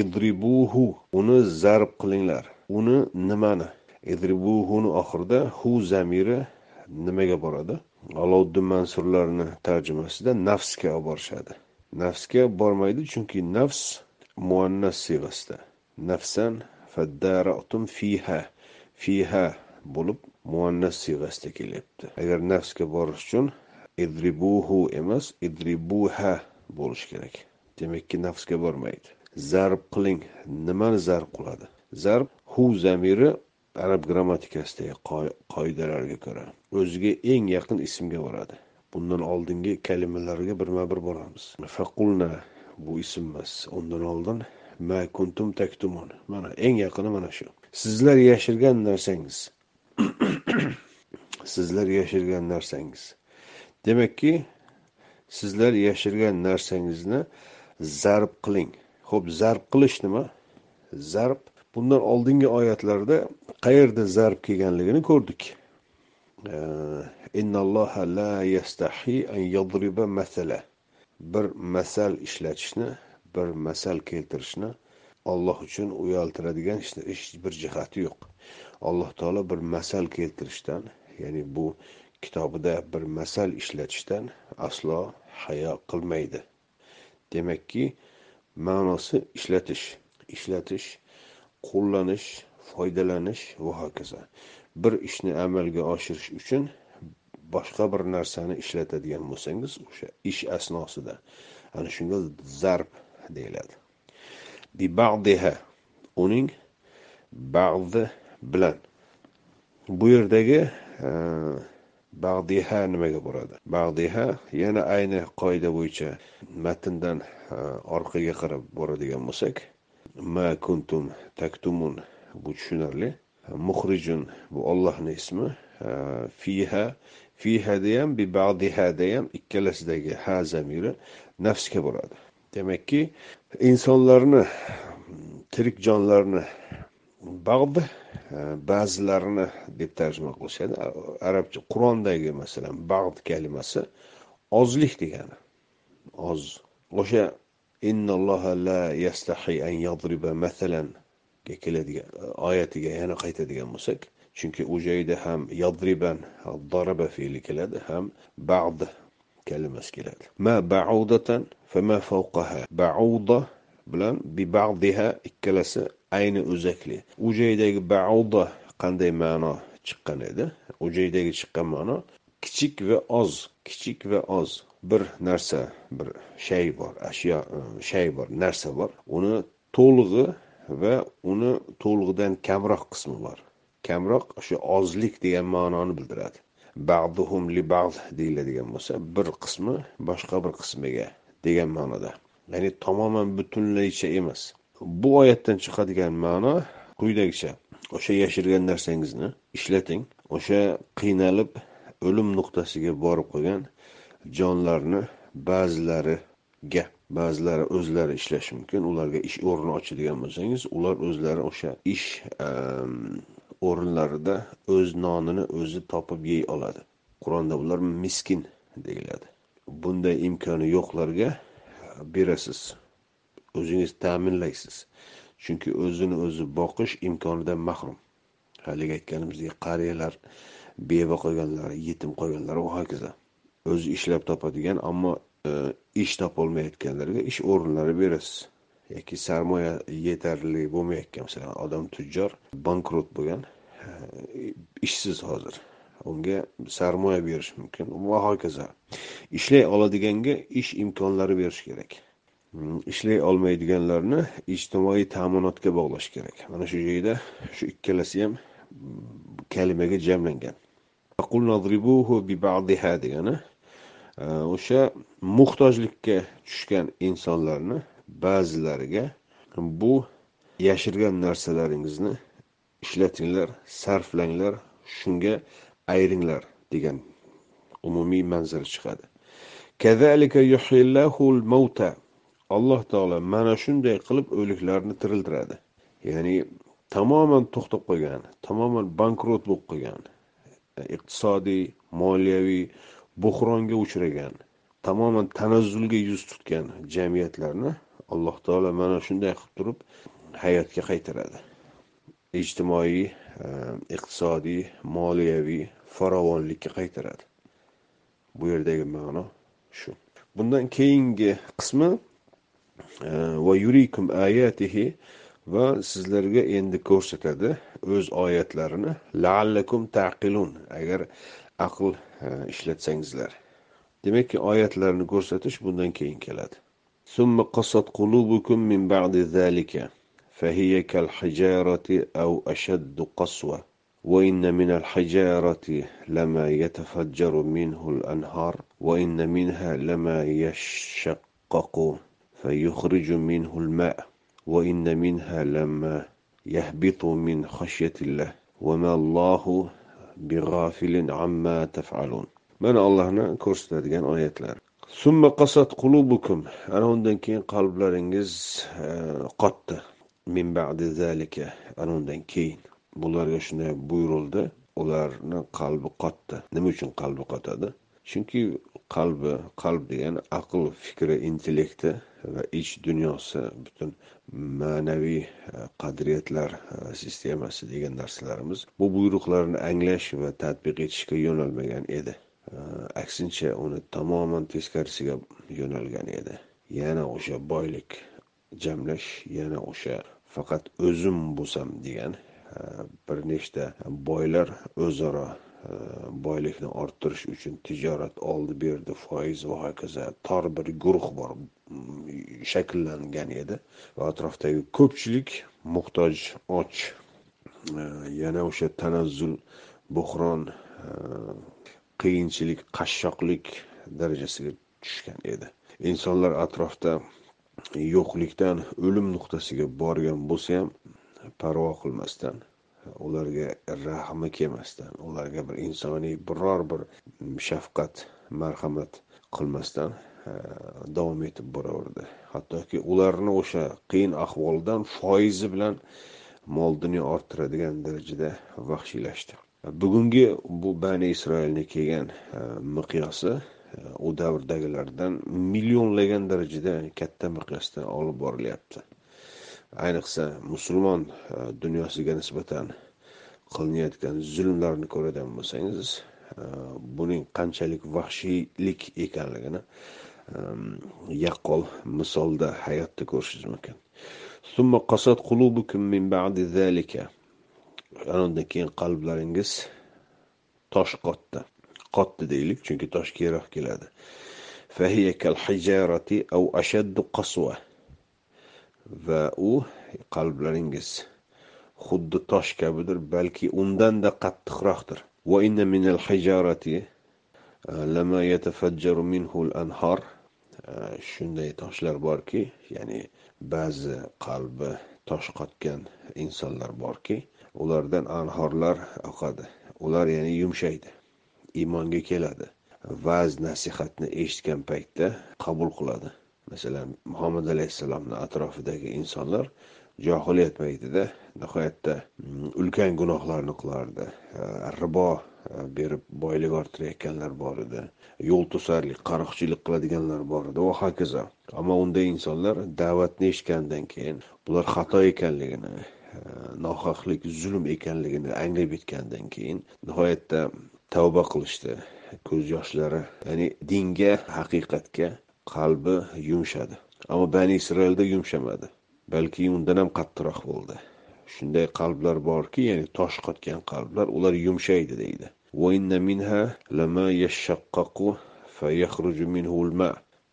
Idribuhu uni zarb qilinglar. Uni nimani? Idribuhuni oxirida hu zamiri nimaga boradi? Aloviddin mansurlarni tarjimasida nafsga olib borishadi. Nafsga bormaydi chunki nafs muannas siyg'asida. Nafsan faddaratum fiha. Fiha bo'lib muannas siyg'asida kelyapti. Agar nafsga borish uchun idribuhu emas idribuha bo'lishi kerak. Demakki nafsga bormaydi. Zarb qiling. Nimani zarb qiladi? Zarb hu zamiri arab grammatikasidagi qoidalarga ko'ra o'ziga eng yaqin ismga boradi. Bundan oldingi kalimalarga birma bir boramiz faqulna bu ism emas. Undan oldin ma kuntum taktumun. Mana eng yaqini mana shu. Sizlar yashirgan narsangiz (clears throat) sizlar yashirgan narsangiz. Demakki sizlar yashirgan narsangizni zarb qiling. Ho'p zarb qilish nima? Zarb bundan oldingi oyatlarda qayerda zarb kelganligini ko'rdik. Innalloha la yastahi an yadriba masala. Bir masal ishlatishni bir masal keltirishni olloh uchun uyaltiradigan hech bir jihati yo'q. Alloh taolo bir masal keltirishdan ya'ni bu kitobida bir masal ishlatishdan aslo hayo qilmaydi. Demakki ma'nosi ishlatish ishlatish qo'llanish foydalanish va hokazo. Bir ishni amalga oshirish uchun boshqa bir narsani ishlatadigan bo'lsangiz o'sha ish asnosida ana shunga zarb deyiladi. Uning ba'zi bilan. Bu yerdagi e, bag'diha nimaga boradi? Bag'diha yana ayni qoida bo'yicha matndan e, orqaga qarab boradigan bo'lsak ma kuntum taktumun bu tushunarli. Muhrijun bu ollohni ismi. E, Fiha fihada ham bi ba'dihada ham ikkalasidagi ha zamiri nafsga boradi. Demakki insonlarni tirik jonlarni ba'd e, ba'zilarini deb tarjima qilishadi. Arabcha qur'ondagi masalan bag'd kalimasi ozlik degani. Oz. O'sha innalloha la yastahi an yadriba masalan keladigan e, oyatiga yana qaytadigan bo'lsak chunki u joyda ham yadriban daraba fe'li keladi ham ba'd kalimasi keladi. Ma ba'udatan fama fawqaha. Ba'uda bilan bi ba'diha ikkalasi ayni o'zakli ujaydagi bauda qanday ma'no chiqqan edi? Ujaydagi chiqqan ma'no kichik va oz kichik va oz. Bir narsa bir shay bor ashyo e, shay bor narsa bor. Uni to'lig'i va uni to'lig'idan kamroq qismi bor. Kamroq o'sha ozlik degan ma'noni bildiradi. Ba'duhum li ba'd deyiladigan bo'lsa bir qismi boshqa bir qismiga degan ma'noda. Ya'ni tamoman butunlaycha emas. Bu oyatdan chiqadigan ma'no quyidagicha. O'sha yashirgan narsangizni ishlating. O'sha qiynalib o'lim nuqtasiga borib qolgan jonlarni ba'zilariga ba'zilari o'zlari ishlashi mumkin. Ularga ish o'rni ochadigan bo'lsangiz ular o'zlari o'sha ish ehm, o'rinlarida o'z nonini o'zi topib yey oladi. Qur'onda ular miskin deyiladi. Bunday imkoni yo'qlarga berasiz. O'zingiz ta'minlaysiz. Chunki o'zini o'zi boqish imkonidan mahrum. Haligi aytganimizdek qariyalar beva qolganlar yetim qolganlar va hokazo. O'zi ishlab topadigan ammo e, ish topolmayotganlarga ish o'rinlari berasiz. Yoki sarmoya yetarli bo'lmayotgan masalan odam tujjor bankrot bo'lgan ishsiz hozir. Unga sarmoya berish mumkin va hokazo. Ishlay oladiganga ish imkonlari berish kerak. Hmm, ishlay olmaydiganlarni ijtimoiy ta'minotga bog'lash kerak. Mana shu joyda shu ikkalasi ham hmm, kalimaga jamlangan. Degani e, o'sha muhtojlikka tushgan insonlarni ba'zilariga bu yashirgan narsalaringizni ishlatinglar sarflanglar shunga ayringlar degan umumiy manzara chiqadi. Alloh taolo mana shunday qilib o'liklarni tiriltiradi. Ya'ni tamoman to'xtab qolgan tamoman bankrot bo'lib qolgan iqtisodiy moliyaviy bo'hronga uchragan tamoman tanazzulga yuz tutgan jamiyatlarni alloh taolo mana shunday qilib turib hayotga qaytaradi. Ijtimoiy e, iqtisodiy moliyaviy farovonlikka qaytaradi. Bu yerdagi ma'no shu. Bundan keyingi qismi va yurikum ayatihi va sizlarga endi ko'rsatadi o'z oyatlarini laallakum taqilun agar aql e, ishlatsangizlar demakki oyatlarni ko'rsatish bundan keyin keladi ثم قصت قلوبكم من بعد ذلك فهي كالحجارة أو أشد قسوة وإن من الحجارة لما يتفجر منه الأنهار وإن منها لما يشقق فيخرج منه الماء وإن منها لما يهبط من خشية الله وما الله بغافل عما تفعلون mana allohni ko'rsatadigan oyatlar summa qasat qulubukum ana undan keyin qalblaringiz e, qotdi min ba'di zalika ana undan keyin bularga shunday buyurildi ularni qalbi qotdi nima uchun qalbi qotadi chunki qalbi qalb degani aql fikri intellekti va ich dunyosi butun ma'naviy e, qadriyatlar e, sistemasi degan narsalarimiz bu buyruqlarni anglash va tadbiq etishga yo'nalmagan edi. E, aksincha uni tamoman teskarisiga yo'nalgan edi. Yana o'sha boylik jamlash yana o'sha faqat o'zim bo'lsam degan bir nechta boylar o'zaro boylikni orttirish uchun tijorat oldi berdi foiz va hokazo. Tor bir guruh bor shakllangan edi va atrofdagi ko'pchilik muhtoj och e, yana o'sha tanazzul buhron e, qiyinchilik qashshoqlik darajasiga tushgan edi. Insonlar atrofda yo'qlikdan o'lim nuqtasiga borgan bo'lsa ham parvo qilmasdan ularga rahmi kelmasdan ularga bir insoniy biror bir shafqat marhamat qilmasdan davom etib boraverdi. Hattoki ularni o'sha qiyin ahvoldan foizi bilan mol dunyo orttiradigan darajada vahshiylashdi bugungi bu bani isroilni kelgan miqyosi u davrdagilardan millionlagan darajada katta miqyosda olib borilyapti. Ayniqsa musulmon e, dunyosiga nisbatan qilinayotgan zulmlarni ko'radigan bo'lsangiz e, buning qanchalik vahshiylik ekanligini e, yaqqol misolda hayotda ko'rishingiz mumkin. Summa qasad qulubukum min ba'di zalika. Undan keyin qalblaringiz tosh qotdi. Qotdi deylik chunki tosh keyinroq keladi. Va u qalblaringiz xuddi tosh kabidir balki undanda qattiqroqdir. E, e, shunday toshlar borki ya'ni ba'zi qalbi tosh qotgan insonlar borki ulardan anhorlar oqadi. Ular ya'ni yumshaydi iymonga keladi. Va'z nasihatni eshitgan paytda qabul qiladi. Masalan muhammad alayhissalomni atrofidagi insonlar johiliyat paytida nihoyatda mm, ulkan gunohlarni qilardi. Э, ribo э, berib boylik orttirayotganlar bor edi. Yo'l to'sarlik qaroqchilik qiladiganlar bor edi. Va hokazo. Ammo unday insonlar da'vatni eshitgandan keyin bular xato ekanligini э, nohaqlik zulm ekanligini anglab yetgandan keyin nihoyatda tavba qilishdi. Ko'z yoshlari ya'ni dinga haqiqatga qalbi yumshadi. Ammo bani isroilda yumshamadi. Balki undan ham qattiqroq bo'ldi. Shunday qalblar borki ya'ni tosh qotgan qalblar ular yumshaydi deydi.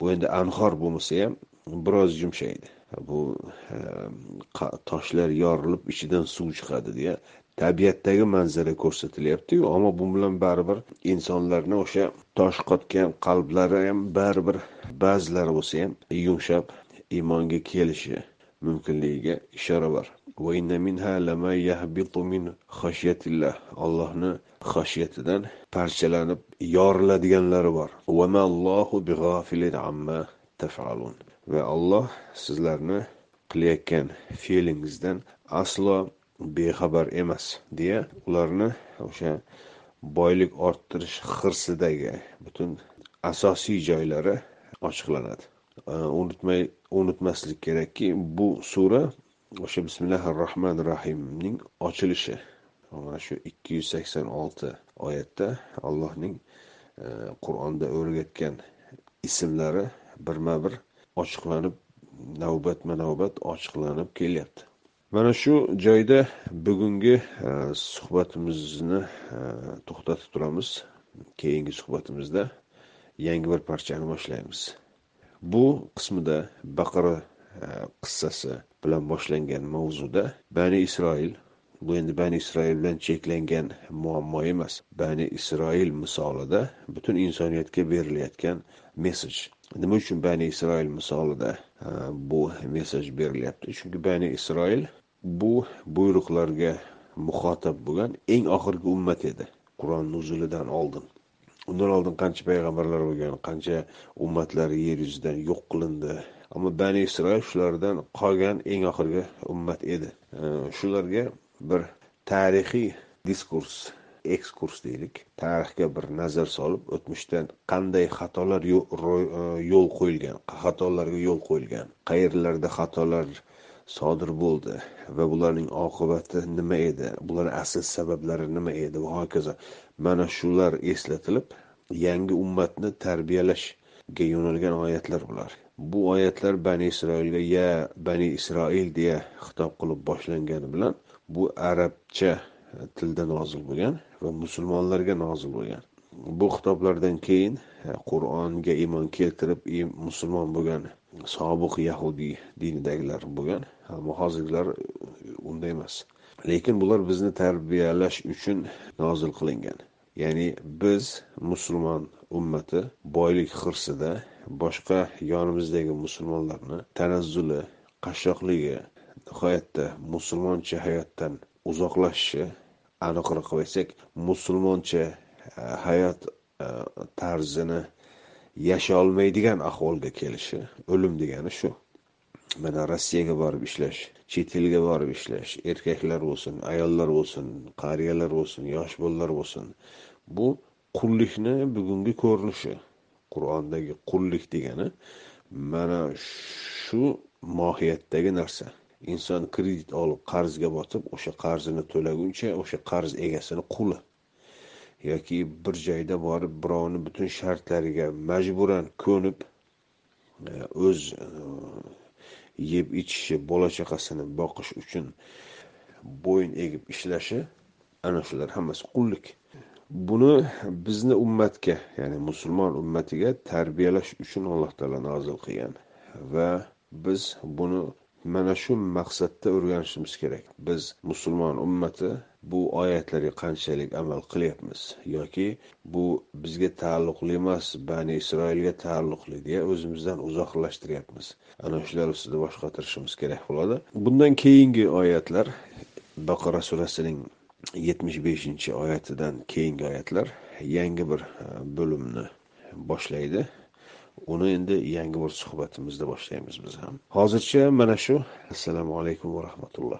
Bu endi anhor bo'lmasa ham biroz yumshaydi. Bu e, toshlar yorilib ichidan suv chiqadi deya tabiatdagi manzara ko'rsatilyaptiyu ammo bu bilan baribir insonlarni o'sha tosh qotgan qalblari ham baribir ba'zilari bo'lsa ham yumshab iymonga kelishi mumkinligiga ishora bor. Allohni xoshiyatidan parchalanib yoriladiganlari bor. Va alloh sizlarni qilayotgan fe'lingizdan aslo bexabar emas deya ularni o'sha boylik orttirish hirsidagi butun asosiy joylari ochiqlanadi. Unutmay unutmaslik kerakki bu sura o'sha bismillahi rohmanir rohimning ochilishi. Mana shu ikki yuz sakson olti oyatda allohning qur'onda o'rgatgan ismlari birma bir ochiqlanib navbatma navbat ochiqlanib kelyapti. Mana shu joyda bugungi e, suhbatimizni e, to'xtatib turamiz. Keyingi suhbatimizda yangi bir parchani boshlaymiz. Bu qismida baqara e, qissasi bilan boshlangan mavzuda bani isroil bu endi bani isroil bilan cheklangan muammo emas. Bani isroil misolida butun insoniyatga berilayotgan messej nima uchun bani isroil misolida bu mesaj berilyapti chunki bani isroil bu buyruqlarga muxotab bo'lgan eng oxirgi ummat edi qur'on nuzulidan oldin undan oldin qancha payg'ambarlar bo'lgan qancha ummatlar yer yuzidan yo'q qilindi ammo bani isroil shulardan qolgan eng oxirgi ummat edi shularga bir tarixiy diskurs ekskurs deylik. Tarixga bir nazar solib o'tmishdan qanday xatolar e, yo'l qo'yilgan xatolarga yo'l qo'yilgan qayerlarda xatolar sodir bo'ldi va bularning oqibati nima edi bularni asl sabablari nima edi va hokazo. Mana shular eslatilib yangi ummatni tarbiyalashga yo'nalgan oyatlar bular. Bu oyatlar bani isroilga ya bani isroil deya xitob qilib boshlangani bilan bu arabcha tilda nozil bo'lgan. Va musulmonlarga nozil bo'lgan. Bu xitoblardan keyin e, qur'onga iymon keltirib musulmon bo'lgan sobiq yahudiy dinidagilar bo'lgan. Ammo hozirgilar e, unday emas. Lekin bular bizni tarbiyalash uchun nozil qilingan. Ya'ni biz musulmon ummati boylik hirsida boshqa yonimizdagi musulmonlarni tanazzuli qashshoqligi nihoyatda musulmoncha hayotdan uzoqlashishi aniqroq qilib aytsak musulmoncha e, hayot e, tarzini yasholmaydigan ahvolga kelishi o'lim degani shu. Mana rossiyaga borib ishlash chet elga borib ishlash erkaklar bo'lsin ayollar bo'lsin qariyalar bo'lsin yosh bolalar bo'lsin. Bu qullikni bugungi ko'rinishi qur'ondagi qullik degani mana shu mohiyatdagi narsa. Inson kredit olib qarzga botib o'sha qarzini to'laguncha o'sha qarz egasini quli. Yoki bir joyda borib birovni butun shartlariga majburan ko'nib e, o'z e, yeb ichishi bola chaqasini boqish uchun bo'yin egib ishlashi ana shular hammasi qullik. Buni bizni ummatga ya'ni musulmon ummatiga tarbiyalash uchun alloh taolo nozil qilgan. Va biz buni mana shu maqsadda o'rganishimiz kerak. Biz musulmon ummati bu oyatlarga qanchalik amal qilyapmiz? Yoki bu bizga taalluqli emas bani isroilga taalluqli deya o'zimizdan uzoqlashtiryapmiz. Ana shular ustida bosh qotirishimiz kerak bo'ladi. Bundan keyingi oyatlar baqara surasining yetmish beshinchi oyatidan keyingi oyatlar yangi bir e, bo'limni boshlaydi. Uni endi yangi bir suhbatimizda boshlaymiz biz ham. Hozircha mana shu. Assalomu alaykum va rahmatulloh.